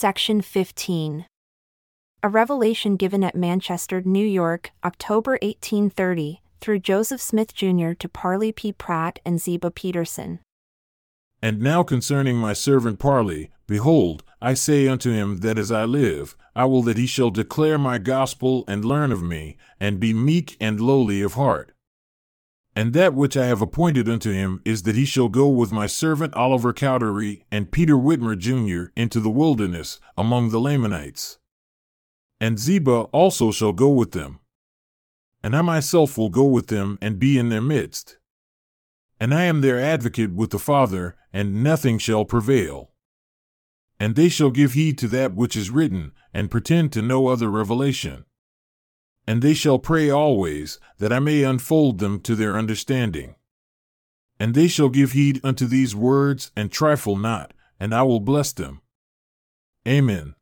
Section 15. A revelation given at Manchester, New York, October 1830, through Joseph Smith Jr. to Parley P. Pratt and Ziba Peterson. And now concerning my servant Parley, behold, I say unto him that as I live, I will that he shall declare my gospel and learn of me, and be meek and lowly of heart. And that which I have appointed unto him is that he shall go with my servant Oliver Cowdery and Peter Whitmer Jr. into the wilderness among the Lamanites. And Ziba also shall go with them. And I myself will go with them and be in their midst. And I am their advocate with the Father, and nothing shall prevail. And they shall give heed to that which is written, and pretend to no other revelation and they shall pray always, that I may unfold them to their understanding. And they shall give heed unto these words, and trifle not, and I will bless them. Amen.